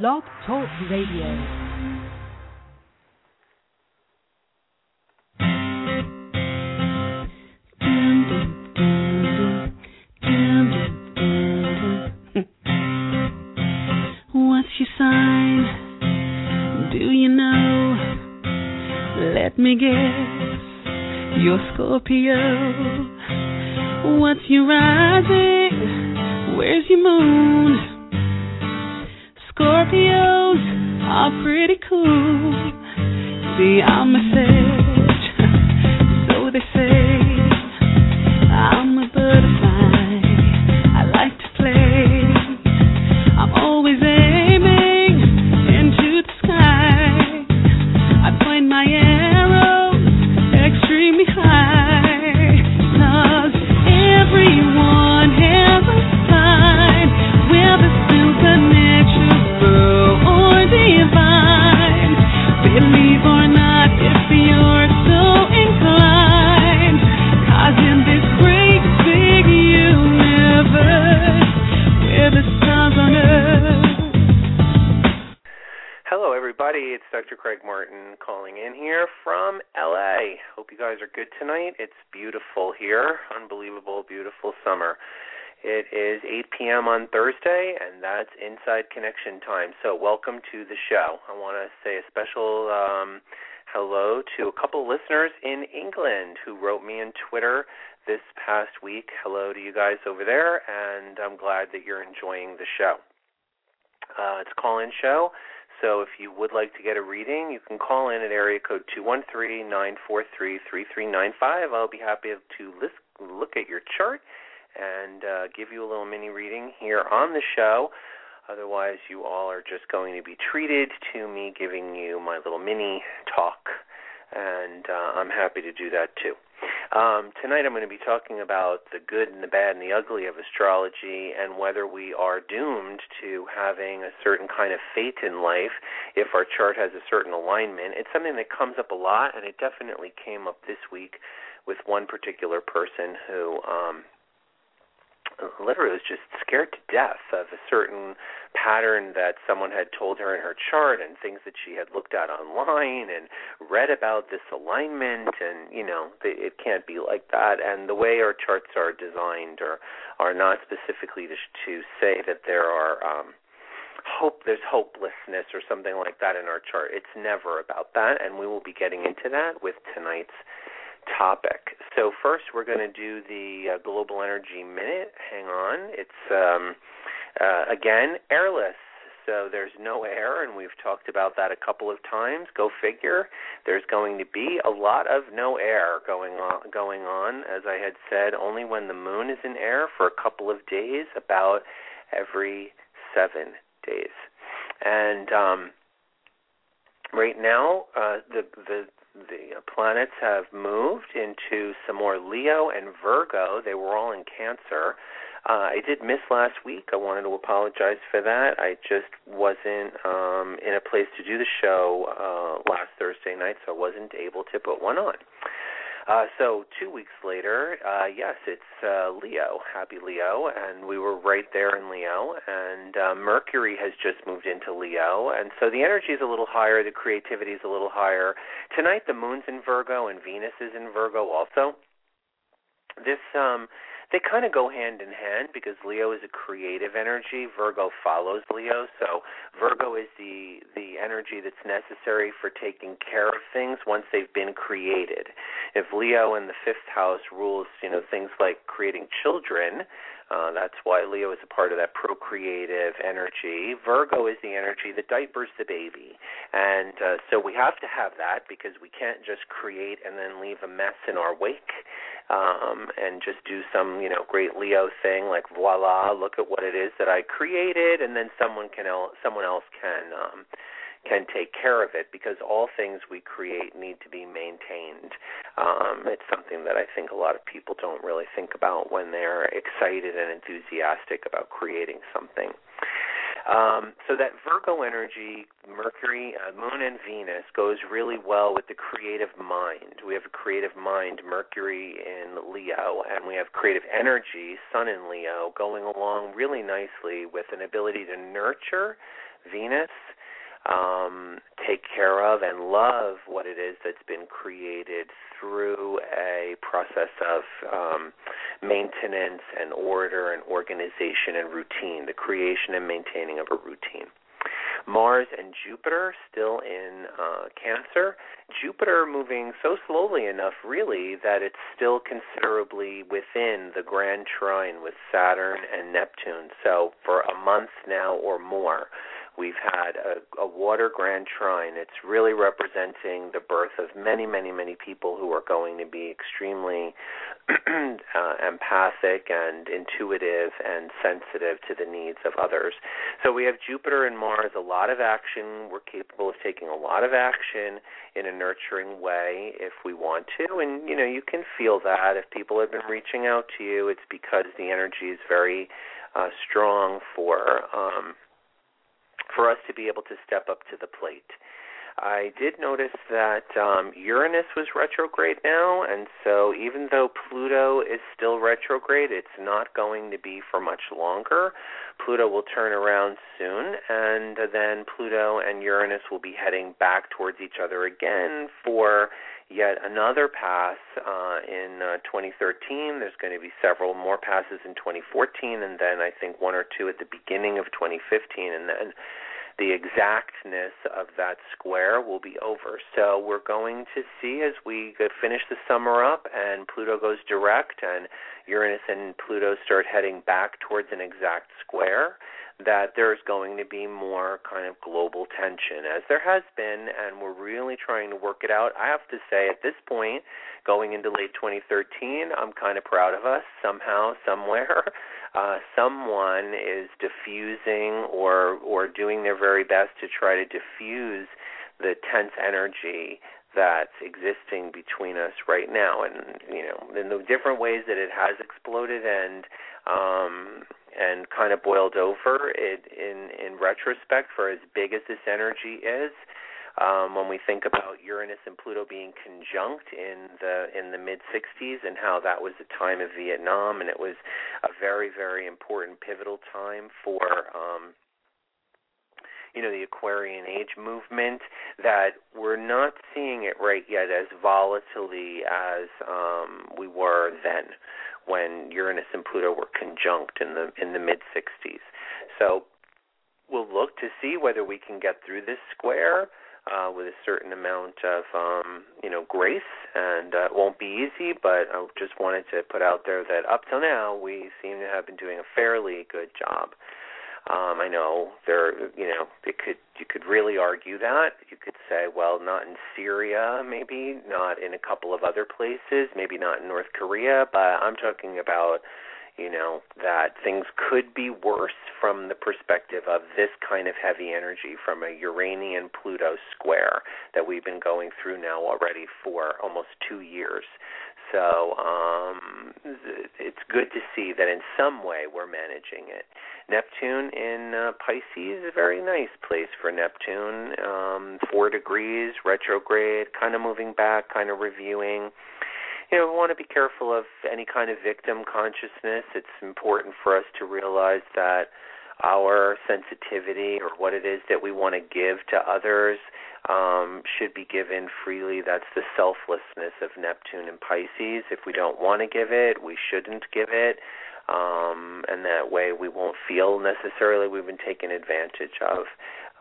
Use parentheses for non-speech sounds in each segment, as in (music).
Blog Talk Radio. What's Dr. Craig Martin calling in here from LA. Hope you guys are good tonight. It's beautiful here. Unbelievable, beautiful summer. It is 8 p.m. on Thursday, and that's Inside Connection time. So, welcome to the show. I want to say a special um, hello to a couple listeners in England who wrote me on Twitter this past week. Hello to you guys over there, and I'm glad that you're enjoying the show. Uh, it's a call-in show. So if you would like to get a reading, you can call in at area code two one three. I'll be happy to list, look at your chart and uh, give you a little mini reading here on the show. Otherwise, you all are just going to be treated to me giving you my little mini talk, and uh, I'm happy to do that too. Um, tonight, I'm going to be talking about the good and the bad and the ugly of astrology and whether we are doomed to having a certain kind of fate in life if our chart has a certain alignment. It's something that comes up a lot, and it definitely came up this week with one particular person who um, literally was just scared to death of a certain pattern that someone had told her in her chart and things that she had looked at online and read about this alignment and you know it can't be like that. And the way our charts are designed are are not specifically to, to say that there are um hope there's hopelessness or something like that in our chart it's never about that. And we will be getting into that with tonight's topic. So first, we're going to do the uh, global energy minute. Hang on, it's um, uh, again airless. So there's no air, and we've talked about that a couple of times. Go figure. There's going to be a lot of no air going on. Going on, as I had said, only when the moon is in air for a couple of days, about every seven days. And um, right now, uh, the the the planets have moved into some more Leo and Virgo. They were all in Cancer. Uh, I did miss last week. I wanted to apologize for that. I just wasn't um, in a place to do the show uh, last Thursday night, so I wasn't able to put one on. Uh, so two weeks later, uh, yes, it's uh, Leo, happy Leo, and we were right there in Leo. And uh, Mercury has just moved into Leo, and so the energy is a little higher, the creativity is a little higher. Tonight, the Moon's in Virgo and Venus is in Virgo also. This um, they kind of go hand in hand because Leo is a creative energy. Virgo follows Leo, so Virgo is the the energy that's necessary for taking care of things once they've been created. If Leo in the fifth house rules, you know, things like creating children, uh, that's why Leo is a part of that procreative energy. Virgo is the energy that diapers the baby. And uh, so we have to have that because we can't just create and then leave a mess in our wake um, and just do some, you know, great Leo thing like voila, look at what it is that I created, and then someone can el- someone else can um, can take care of it because all things we create need to be maintained. Um, it's something that I think a lot of people don't really think about when they're excited and enthusiastic about creating something. Um, so that Virgo energy, Mercury, uh, Moon, and Venus goes really well with the creative mind. We have a creative mind, Mercury in Leo, and we have creative energy, Sun in Leo, going along really nicely with an ability to nurture Venus, um, take care of and love what it is that's been created through a process of um, maintenance and order and organization and routine, the creation and maintaining of a routine. Mars and Jupiter still in uh, Cancer. Jupiter moving so slowly enough, really, that it's still considerably within the grand trine with Saturn and Neptune. So for a month now or more, We've had a, a water grand trine. It's really representing the birth of many, many, many people who are going to be extremely (clears throat) uh, empathic and intuitive and sensitive to the needs of others. So we have Jupiter and Mars, a lot of action. We're capable of taking a lot of action in a nurturing way if we want to. And, you know, you can feel that. If people have been reaching out to you, it's because the energy is very uh, strong for. Um, for us to be able to step up to the plate. I did notice that um, Uranus was retrograde now, and so even though Pluto is still retrograde, it's not going to be for much longer. Pluto will turn around soon, and then Pluto and Uranus will be heading back towards each other again for yet another pass uh, in uh, 2013. There's going to be several more passes in 2014, and then I think one or two at the beginning of 2015, and then the exactness of that square will be over. So we're going to see as we finish the summer up and Pluto goes direct and Uranus and Pluto start heading back towards an exact square that there's going to be more kind of global tension as there has been and we're really trying to work it out. I have to say at this point going into late 2013, I'm kind of proud of us somehow somewhere (laughs) uh, someone is diffusing or or doing their very best to try to diffuse the tense energy that's existing between us right now. And you know in the different ways that it has exploded and um and kind of boiled over it in in retrospect for as big as this energy is um, when we think about Uranus and Pluto being conjunct in the in the mid 60s and how that was the time of Vietnam and it was a very very important pivotal time for um, you know the Aquarian age movement that we're not seeing it right yet as volatilely as um, we were then when Uranus and Pluto were conjunct in the in the mid 60s. So we'll look to see whether we can get through this square uh, with a certain amount of um, you know grace, and uh, it won't be easy. But I just wanted to put out there that up till now we seem to have been doing a fairly good job. Um, I know there, you know, it could you could really argue that you could say, well, not in Syria, maybe not in a couple of other places, maybe not in North Korea, but I'm talking about you know, that things could be worse from the perspective of this kind of heavy energy from a Uranian Pluto square that we've been going through now already for almost two years. So um, it's good to see that in some way we're managing it. Neptune in uh, Pisces is a very nice place for Neptune. Um, four degrees, retrograde, kind of moving back, kind of reviewing you know, we want to be careful of any kind of victim consciousness. It's important for us to realize that our sensitivity or what it is that we want to give to others um, should be given freely. That's the selflessness of Neptune and Pisces. If we don't want to give it, we shouldn't give it. Um, and that way we won't feel necessarily we've been taken advantage of.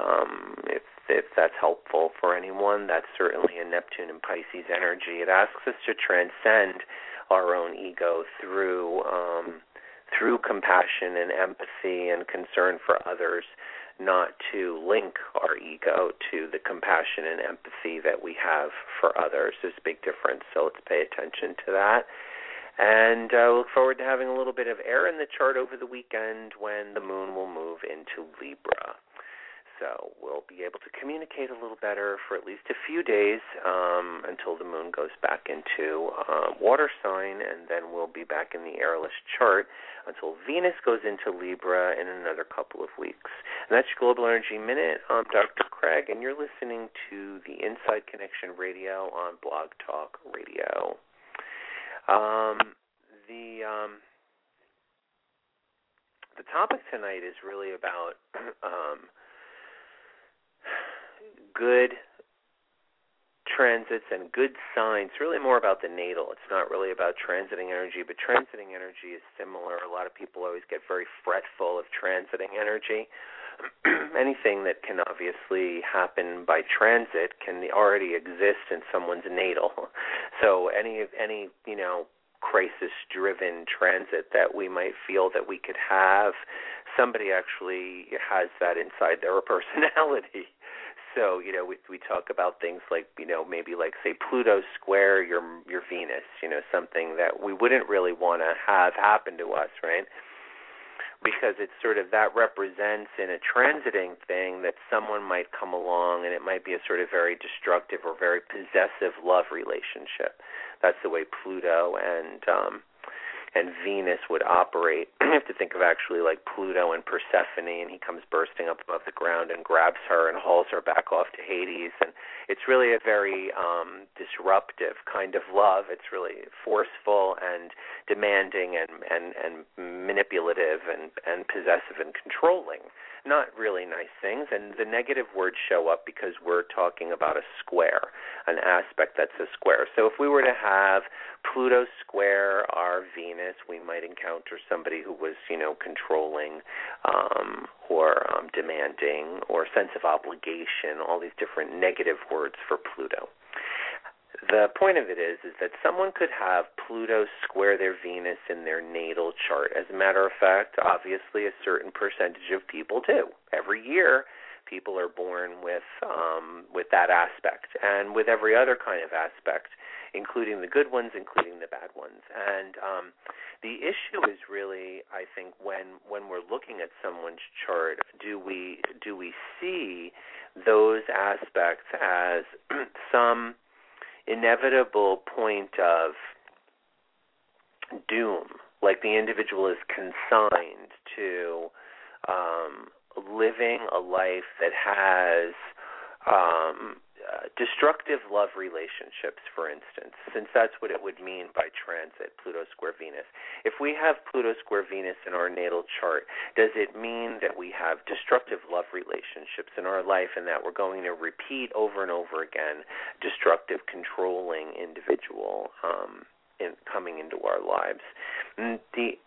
Um, if if that's helpful for anyone, that's certainly a Neptune and Pisces energy. It asks us to transcend our own ego through um, through compassion and empathy and concern for others, not to link our ego to the compassion and empathy that we have for others. There's a big difference, so let's pay attention to that. And uh, look forward to having a little bit of air in the chart over the weekend when the moon will move into Libra. So we'll be able to communicate a little better for at least a few days um, until the moon goes back into uh, water sign, and then we'll be back in the airless chart until Venus goes into Libra in another couple of weeks. And that's your Global Energy Minute. I'm Dr. Craig, and you're listening to the Inside Connection Radio on Blog Talk Radio. Um, the um, the topic tonight is really about (clears throat) um, good transits and good signs. Really more about the natal. It's not really about transiting energy but transiting energy is similar. A lot of people always get very fretful of transiting energy. (clears throat) Anything that can obviously happen by transit can already exist in someone's natal. (laughs) So any any you know crisis driven transit that we might feel that we could have somebody actually has that inside their (laughs) personality. So you know we we talk about things like you know maybe like say Pluto square your your Venus you know something that we wouldn't really want to have happen to us right? Because it's sort of that represents in a transiting thing that someone might come along and it might be a sort of very destructive or very possessive love relationship. That's the way Pluto and um and Venus would operate. (clears throat) you have to think of actually like Pluto and Persephone, and he comes bursting up above the ground and grabs her and hauls her back off to Hades. And it's really a very um, disruptive kind of love. It's really forceful and demanding and and and manipulative and and possessive and controlling not really nice things. And the negative words show up because we're talking about a square, an aspect that's a square. So if we were to have Pluto square our Venus, we might encounter somebody who was, you know, controlling um, or um, demanding or sense of obligation, all these different negative words for Pluto the point of it is is that someone could have Pluto square their Venus in their natal chart. As a matter of fact, obviously a certain percentage of people do. Every year people are born with um with that aspect and with every other kind of aspect including the good ones including the bad ones and um the issue is really i think when when we're looking at someone's chart do we do we see those aspects as (clears throat) some inevitable point of doom, like the individual is consigned to um, living a life that has um, uh, destructive love relationships, for instance, since that's what it would mean by transit, Pluto square Venus. If we have Pluto square Venus in our natal chart, does it mean that we have destructive love relationships in our life and that we're going to repeat over and over again destructive, controlling individual um, in, coming into our lives? And the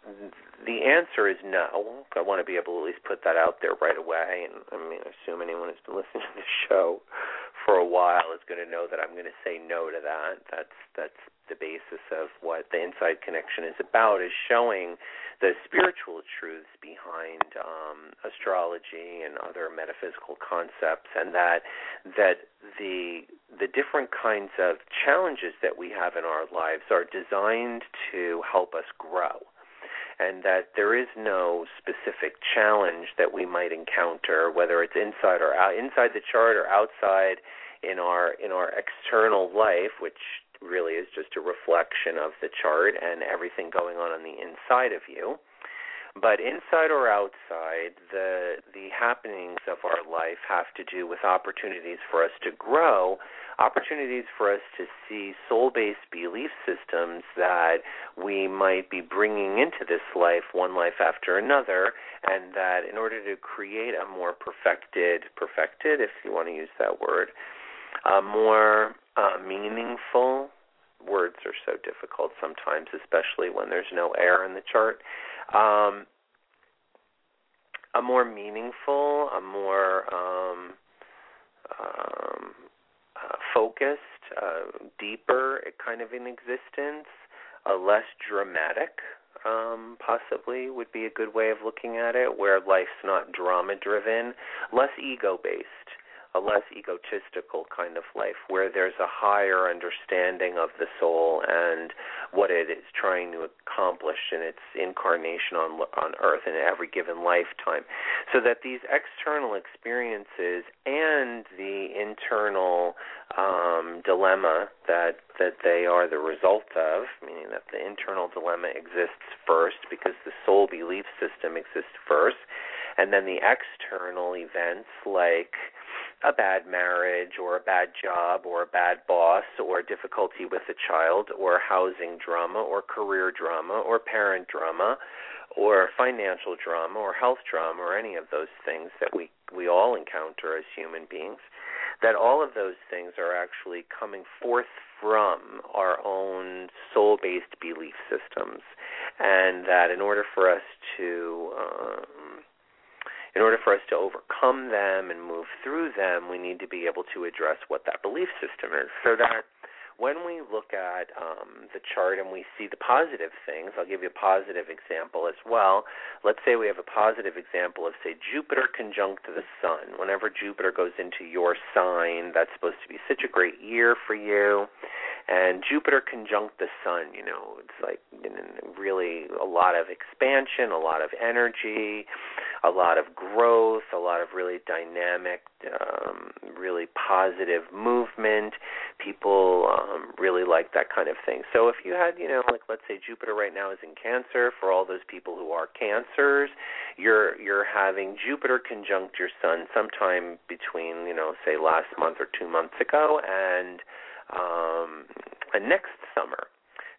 the answer is no. I want to be able to at least put that out there right away. And I mean, I assume anyone who's been listening to the show for a while is going to know that I'm going to say no to that. That's that's the basis of what the inside connection is about is showing the spiritual truths behind um, astrology and other metaphysical concepts and that that the the different kinds of challenges that we have in our lives are designed to help us grow and that there is no specific challenge that we might encounter, whether it's inside or out, inside the chart or outside in our in our external life, which really is just a reflection of the chart and everything going on on the inside of you. But inside or outside, the the happenings of our life have to do with opportunities for us to grow, opportunities for us to see soul-based belief systems that we might be bringing into this life, one life after another, and that in order to create a more perfected, perfected, if you want to use that word, a more uh, meaningful. Words are so difficult sometimes, especially when there's no air in the chart um, a more meaningful, a more um, um, uh, focused, uh, deeper kind of in existence, a less dramatic, um, possibly would be a good way of looking at it, where life's not drama driven, less ego based a less egotistical kind of life where there's a higher understanding of the soul and what it is trying to accomplish in its incarnation on on earth in every given lifetime. So that these external experiences and the internal um, dilemma that that they are the result of meaning that the internal dilemma exists first because the soul belief system exists first and then the external events like a bad marriage or a bad job or a bad boss or difficulty with a child or housing drama or career drama or parent drama or financial drama or health drama or any of those things that we we all encounter as human beings that all of those things are actually coming forth from our own soul based belief systems. And that in order for us to um, in order for us to overcome them and move through them, we need to be able to address what that belief system is. So that when we look at um, the chart and we see the positive things, I'll give you a positive example as well. Let's say we have a positive example of, say, Jupiter conjunct the Sun. Whenever Jupiter goes into your sign, that's supposed to be such a great year for you. And Jupiter conjunct the Sun, you know, it's like really a lot of expansion, a lot of energy, a lot of growth, a lot of really dynamic, um, really positive movement. People um, really like that kind of thing. So if you had, you know, like let's say Jupiter right now is in Cancer, for all those people who are Cancers, you're you're having Jupiter conjunct your Sun sometime between, you know, say last month or two months ago and um, next summer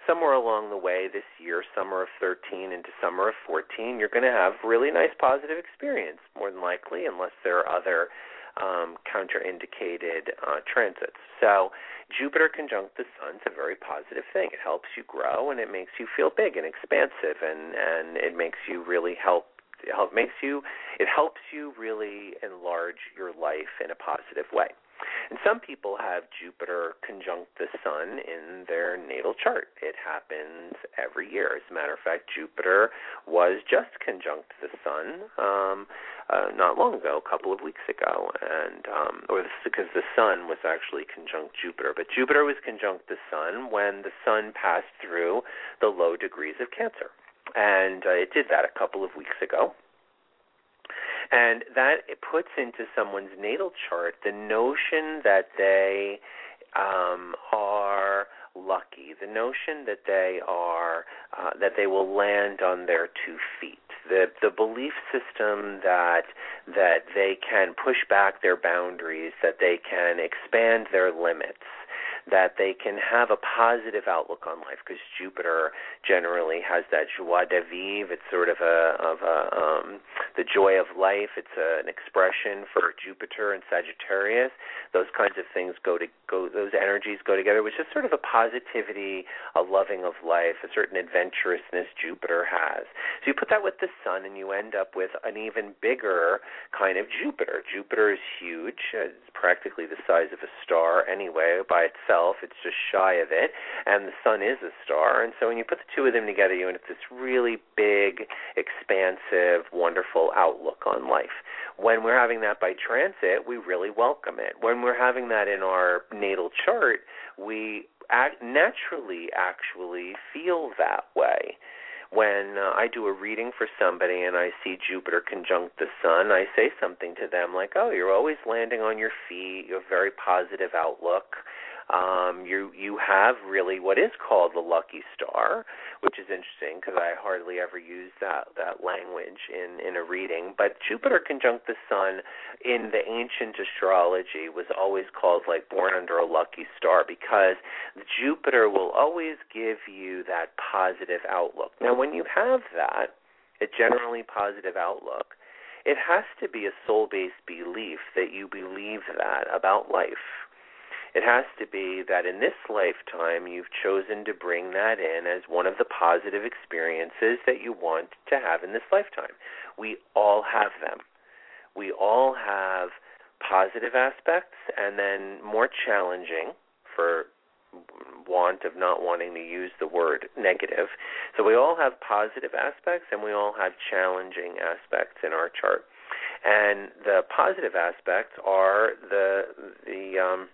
somewhere along the way this year, summer of 13 into summer of 14, you're going to have really nice positive experience, more than likely, unless there are other um, counterindicated uh, transits. So Jupiter conjunct the Sun is a very positive thing. It helps you grow and it makes you feel big and expansive, and and it makes you really help. It help, makes you. It helps you really enlarge your life in a positive way. And some people have Jupiter conjunct the Sun in their natal chart. It happens every year. As a matter of fact, Jupiter was just conjunct the Sun um, uh, not long ago, a couple of weeks ago, and um, or this, because the Sun was actually conjunct Jupiter. But Jupiter was conjunct the Sun when the Sun passed through the low degrees of Cancer, and uh, it did that a couple of weeks ago. And that puts into someone's natal chart the notion that they um, are lucky, the notion that they are uh, that they will land on their two feet, the the belief system that that they can push back their boundaries, that they can expand their limits, that they can have a positive outlook on life because Jupiter generally has that joie de vivre. It's sort of a of a um, the joy of life. It's a, an expression for Jupiter and Sagittarius. Those kinds of things go to go. Those energies go together, which is sort of a positivity, a loving of life, a certain adventurousness Jupiter has. So you put that with the Sun, and you end up with an even bigger kind of Jupiter. Jupiter is huge. It's practically the size of a star anyway by itself itself. It's just shy of it, and the sun is a star. And so when you put the two of them together, you end up this really big, expansive, wonderful outlook on life. When we're having that by transit, we really welcome it. When we're having that in our natal chart, we act naturally actually feel that way when uh, I do a reading for somebody and I see Jupiter conjunct the sun, I say something to them like, "Oh, you're always landing on your feet. You have a very positive outlook um, you you have really what is called the lucky star, which is interesting because I hardly ever use that that language in in a reading. But Jupiter conjunct the Sun in the ancient astrology was always called like born under a lucky star because Jupiter will always give you that positive outlook. Now, when you have that, a generally positive outlook, it has to be a soul based belief that you believe that about life it has to be that in this lifetime you've chosen to bring that in as one of the positive experiences that you want to have in this lifetime. We all have them. We all have positive aspects and then more challenging for want of not wanting to use the word negative. So we all have positive aspects and we all have challenging aspects in our chart. And the positive aspects are the the um,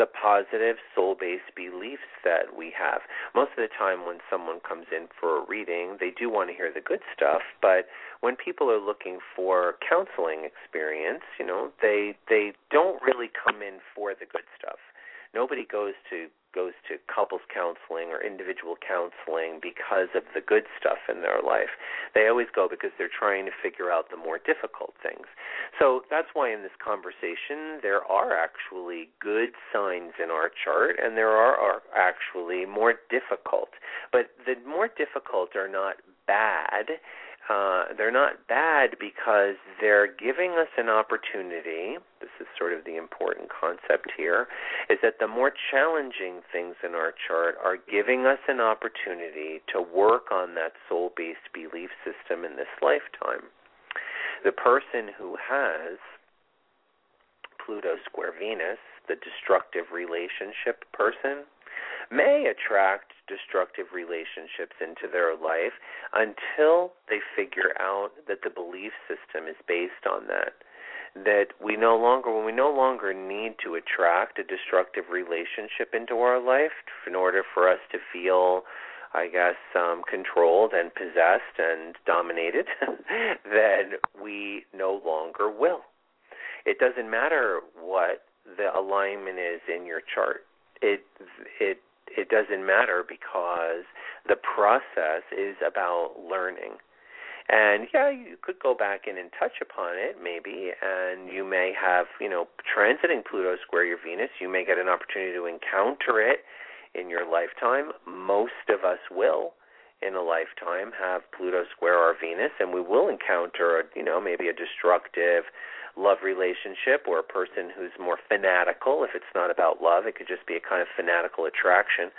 the positive soul based beliefs that we have. Most of the time, when someone comes in for a reading, they do want to hear the good stuff, but when people are looking for counseling experience, you know, they they don't really come in for the good stuff. Nobody goes to goes to couples counseling or individual counseling because of the good stuff in their life. They always go because they're trying to figure out the more difficult things. So that's why in this conversation there are actually good signs in our chart and there are, are actually more difficult. But the more difficult are not bad. Uh, they're not bad because they're giving us an opportunity. Sort of the important concept here, is that the more challenging things in our chart are giving us an opportunity to work on that soul based belief system in this lifetime. The person who has Pluto square Venus, the destructive relationship person, may attract destructive relationships into their life until they figure out that the belief system is based on that that we no longer when we no longer need to attract a destructive relationship into our life in order for us to feel I guess um controlled and possessed and dominated (laughs) then we no longer will it doesn't matter what the alignment is in your chart it it it doesn't matter because the process is about learning. And yeah, you could go back in and touch upon it maybe, and you may have, you know, transiting Pluto square your Venus, you may get an opportunity to encounter it in your lifetime. Most of us will in a lifetime have Pluto square our Venus, and we will encounter, you know, maybe a destructive love relationship or a person who's more fanatical. If it's not about love, it could just be a kind of fanatical attraction.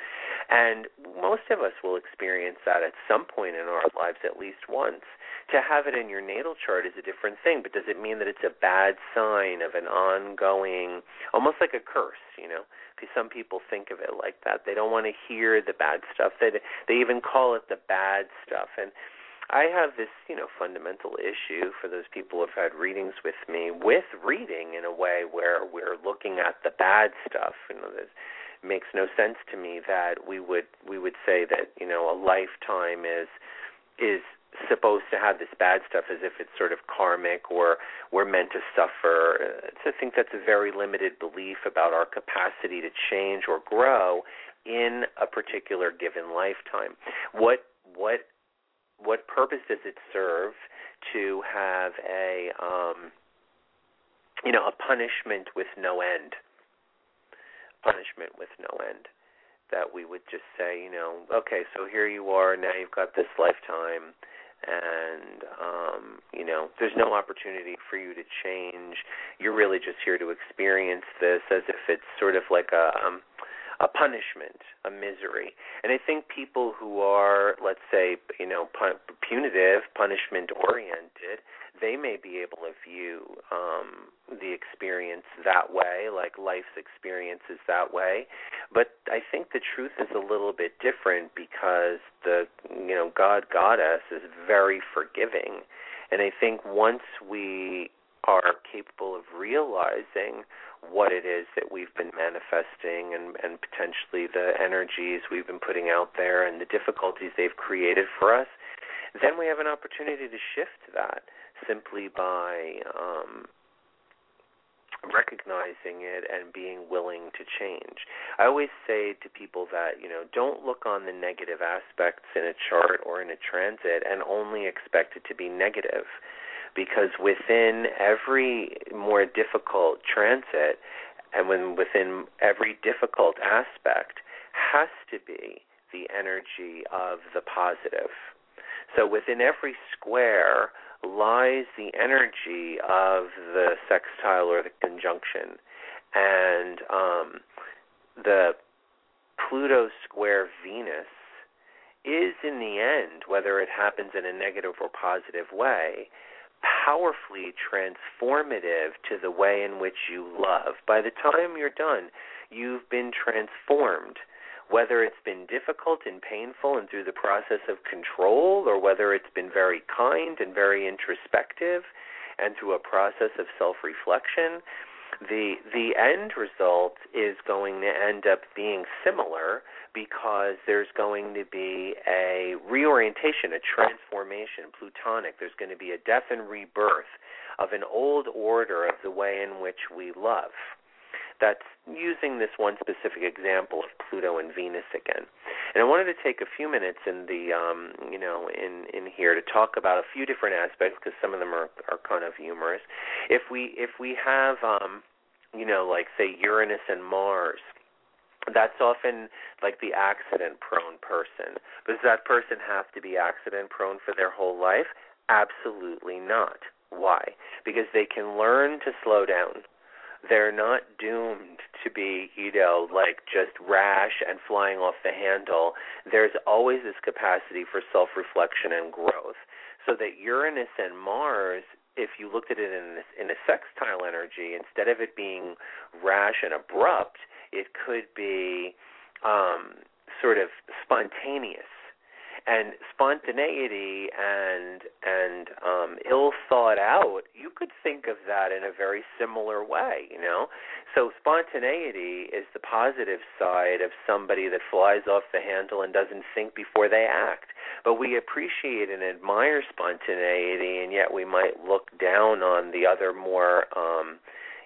And most of us will experience that at some point in our lives at least once. To have it in your natal chart is a different thing, but does it mean that it's a bad sign of an ongoing, almost like a curse, you know? Because some people think of it like that. They don't want to hear the bad stuff. They they even call it the bad stuff. And I have this, you know, fundamental issue for those people who've had readings with me with reading in a way where we're looking at the bad stuff. You know, it makes no sense to me that we would we would say that you know a lifetime is is supposed to have this bad stuff as if it's sort of karmic or we're meant to suffer. I think that's a very limited belief about our capacity to change or grow in a particular given lifetime. What what what purpose does it serve to have a um, you know a punishment with no end? Punishment with no end. That we would just say, you know, okay, so here you are, now you've got this lifetime, and um, you know, there's no opportunity for you to change. You're really just here to experience this as if it's sort of like a um, a punishment, a misery. And I think people who are, let's say, you know, pun- punitive, punishment oriented, they may be able to view um, the experience that way, like life's experience is that way. But I think the truth is a little bit different because the, you know, God Goddess is very forgiving. And I think once we are capable of realizing what it is that we've been manifesting and, and potentially the energies we've been putting out there and the difficulties they've created for us, then we have an opportunity to shift that simply by um, recognizing it and being willing to change. I always say to people that, you know, don't look on the negative aspects in a chart or in a transit and only expect it to be negative because within every more difficult transit and when within every difficult aspect has to be the energy of the positive. So within every square lies the energy of the sextile or the conjunction. And um, the Pluto square Venus is in the end, whether it happens in a negative or positive way, powerfully transformative to the way in which you love. By the time you're done, you've been transformed. Whether it's been difficult and painful and through the process of control, or whether it's been very kind and very introspective and through a process of self reflection, the the end result is going to end up being similar because there's going to be a reorientation, a transformation, plutonic. There's going to be a death and rebirth of an old order of the way in which we love. That's using this one specific example of Pluto and Venus again. And I wanted to take a few minutes in the um, you know in in here to talk about a few different aspects because some of them are are kind of humorous. If we if we have um, you know like say Uranus and Mars that's often like the accident prone person. Does that person have to be accident prone for their whole life? Absolutely not. Why? Because they can learn to slow down. they're not doomed to be, you know, like just rash and flying off the handle. There's always this capacity for self-reflection and growth. So that Uranus and Mars if you looked at it in in a sextile energy, instead of it being rash and abrupt, it could be um, sort of spontaneous. And spontaneity and and um ill thought out you could think of that in a very similar way you know? So spontaneity is the positive side of somebody that flies off the handle and doesn't think before they act. But we appreciate and admire spontaneity and yet we might look down on the other more um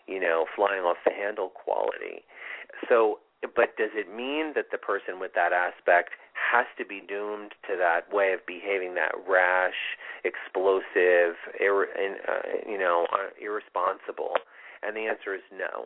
you know flying off the handle quality so but does it mean that the person with that aspect has to be doomed to that way of behaving, that rash, explosive, ir- uh, you know, uh, irresponsible? And the answer is no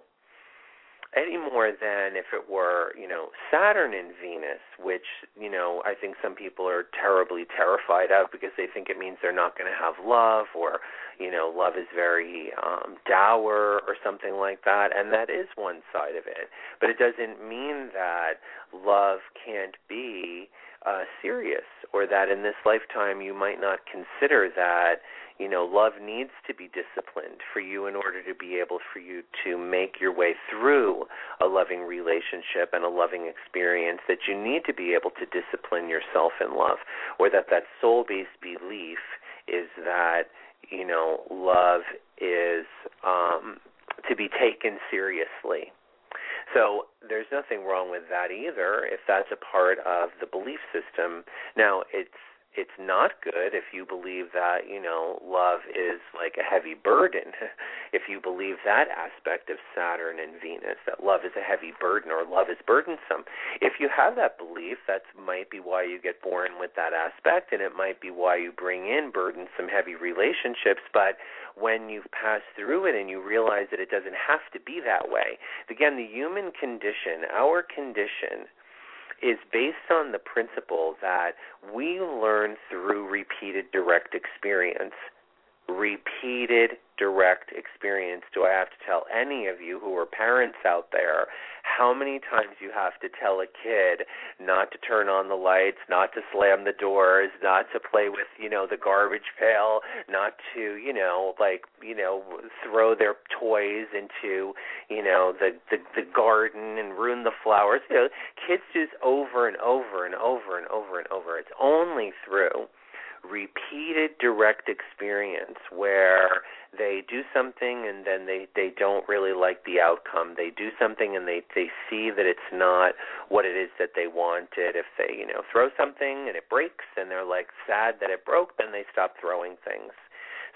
any more than if it were, you know, Saturn and Venus, which, you know, I think some people are terribly terrified of because they think it means they're not going to have love or, you know, love is very um dour or something like that, and that is one side of it. But it doesn't mean that love can't be uh serious or that in this lifetime you might not consider that you know love needs to be disciplined for you in order to be able for you to make your way through a loving relationship and a loving experience that you need to be able to discipline yourself in love or that that soul based belief is that you know love is um to be taken seriously. So there's nothing wrong with that either if that's a part of the belief system. Now it's it's not good if you believe that you know love is like a heavy burden. (laughs) If you believe that aspect of saturn and venus that love is a heavy burden or love is burdensome. If you have that belief that might be why you get born with that aspect and it might be why you bring in burdensome heavy relationships but when you've passed through it and you realize that it doesn't have to be that way again the human condition our condition is based on the principle that we learn through repeated direct experience. Repeated direct experience. Do I have to tell any of you who are parents out there how many times you have to tell a kid not to turn on the lights, not to slam the doors, not to play with, you know, the garbage pail, not to, you know, like, you know, throw their toys into, you know, the the, the garden and ruin the flowers. You know, kids do this over and over and over and over and over. It's only through repeated direct experience where they do something and then they they don't really like the outcome. They do something and they they see that it's not what it is that they wanted. If they you know throw something and it breaks and they're like sad that it broke then they stop throwing things.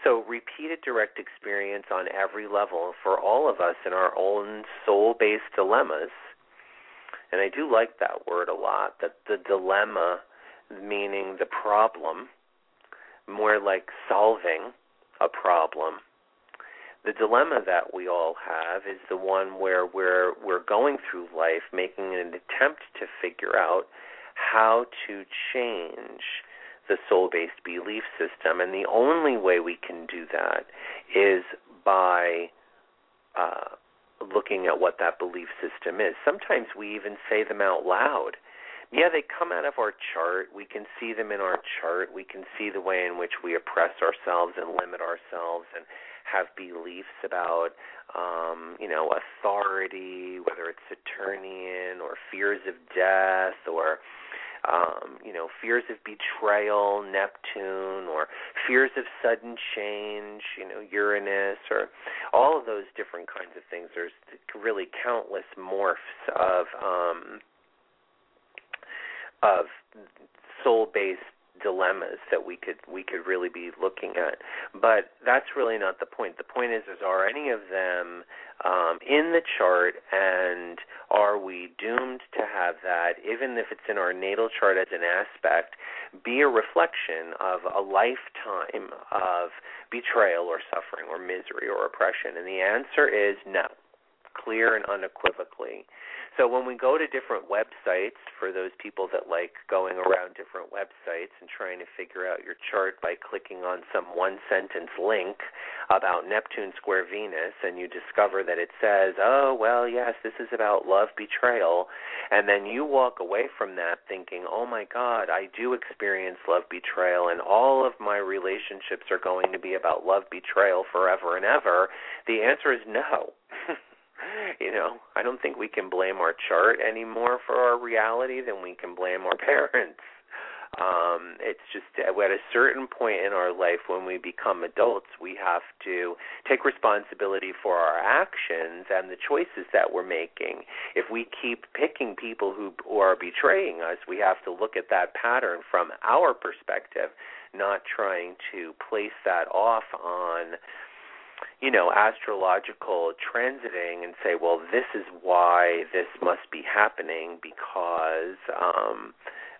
So repeated direct experience on every level for all of us in our own soul based dilemmas. And i do like that word a lot that the dilemma meaning the problem more like solving a problem. The dilemma that we all have is the one where we're we're going through life making an attempt to figure out how to change the soul-based belief system and the only way we can do that is by uh, looking at what that belief system is. Sometimes we even say them out loud yeah, they come out of our chart. We can see them in our chart. We can see the way in which we oppress ourselves and limit ourselves and have beliefs about um, you know, authority, whether it's Saturnian or fears of death or um, you know, fears of betrayal, Neptune, or fears of sudden change, you know, Uranus, or all of those different kinds of things. There's really countless morphs of um, of soul-based dilemmas that we could we could really be looking at. But that's really not the point. The point is, is are any of them um, in the chart, and are we doomed to have that, even if it's in our natal chart as an aspect, be a reflection of a lifetime of betrayal or suffering or misery or oppression? And the answer is no. Clear and unequivocally. So when we go to different websites, for those people that like going around different websites and trying to figure out your chart by clicking on some one sentence link about Neptune square Venus, and you discover that it says, oh, well, yes, this is about love betrayal, and then you walk away from that thinking, oh my God, I do experience love betrayal, and all of my relationships are going to be about love betrayal forever and ever, the answer is no. (laughs) you know, I don't think we can blame our chart anymore for our reality than we can blame our (laughs) parents. Um, it's just at a certain point in our life when we become adults, we have to take responsibility for our actions and the choices that we're making. If we keep picking people who, who are betraying us, we have to look at that pattern from our perspective, not trying to place that off on you know, astrological transiting and say, well, this is why this must be happening because, um,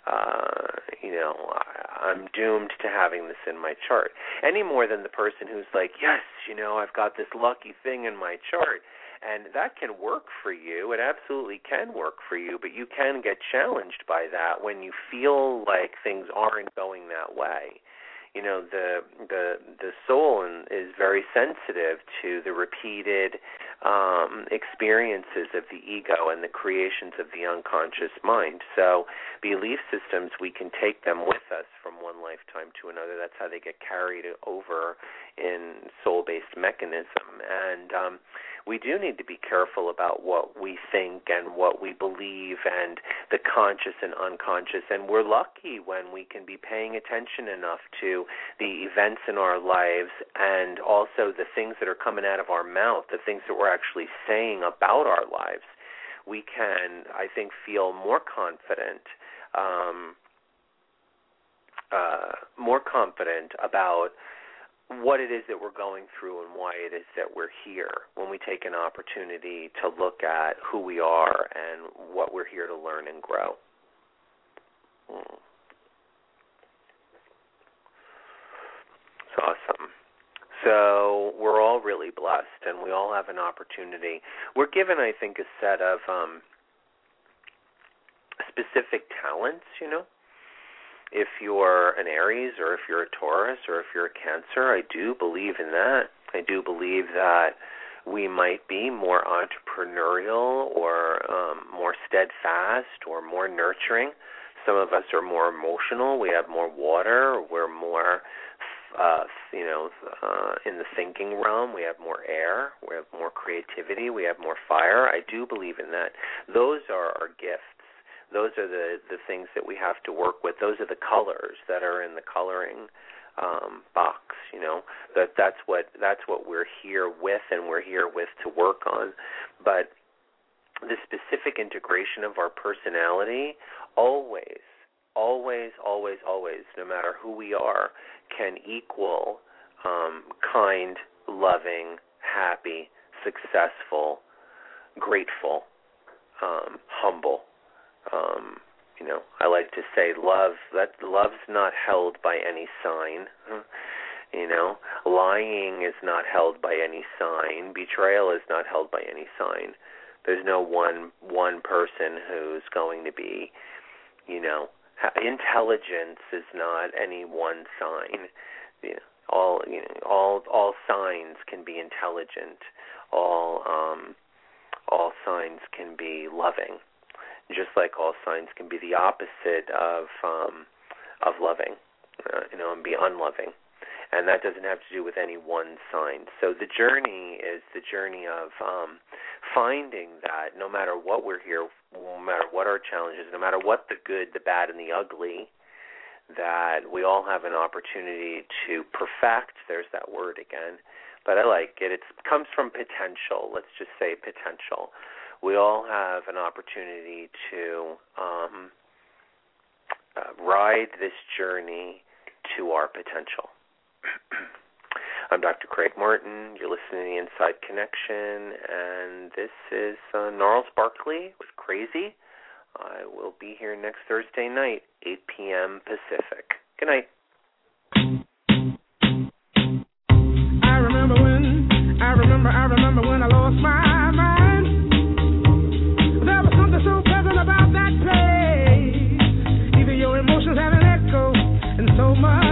uh, you know, I, I'm doomed to having this in my chart. Any more than the person who's like, yes, you know, I've got this lucky thing in my chart. And that can work for you. It absolutely can work for you, but you can get challenged by that when you feel like things aren't going that way you know the the the soul is very sensitive to the repeated um experiences of the ego and the creations of the unconscious mind. So belief systems we can take them with us from one lifetime to another. That's how they get carried over in soul based mechanism. And um we do need to be careful about what we think and what we believe and the conscious and unconscious. And we're lucky when we can be paying attention enough to the events in our lives and also the things that are coming out of our mouth, the things that we're actually saying about our lives. We can, I think, feel more confident. Um, uh, more confident about what it is that we're going through and why it is that we're here when we take an opportunity to look at who we are and what we're here to learn and grow. Hmm. It's awesome. So we're all really blessed, and we all have an opportunity. We're given, I think, a set of um, specific talents, you know, if you're an Aries or if you're a Taurus or if you're a Cancer, I do believe in that. I do believe that we might be more entrepreneurial or um, more steadfast or more nurturing. Some of us are more emotional. We have more water. We're more, uh, you know, uh, in the thinking realm. We have more air. We have more creativity. We have more fire. I do believe in that. Those are our gifts those are the the things that we have to work with. Those are the colors that are in the coloring um, box. You know that that's what that's what we're here with, and we're here with to work on. But the specific integration of our personality always, always, always, always, no matter who we are, can equal um, kind, loving, happy, successful, grateful, um, humble um, you know, I like to say love that love's not held by any sign. (laughs) You know, lying is not held by any sign. Betrayal is not held by any sign. There's no one one person who's going to be, you know, intelligence is not any one sign. You know, all you know, all all signs can be intelligent. All um, all signs can be loving just like all signs can be the opposite of um, of loving, uh, you know, and be unloving. And that doesn't have to do with any one sign. So the journey is the journey of um, finding that no matter what we're here, no matter what our challenges, no matter what the good, the bad, and the ugly, that we all have an opportunity to perfect. There's that word again, but I like it. It comes from potential. Let's just say potential we all have an opportunity to um, uh, ride this journey to our potential. I'm Dr. Craig Martin. You're listening to Inside Connection, and this is uh, Gnarls Barkley with Crazy. I will be here next Thursday night, 8 p.m. Pacific. Good night. I remember when, I remember, I remember when I lost my mind. There was something so pleasant about that place. Even your emotions have an echo, and so much.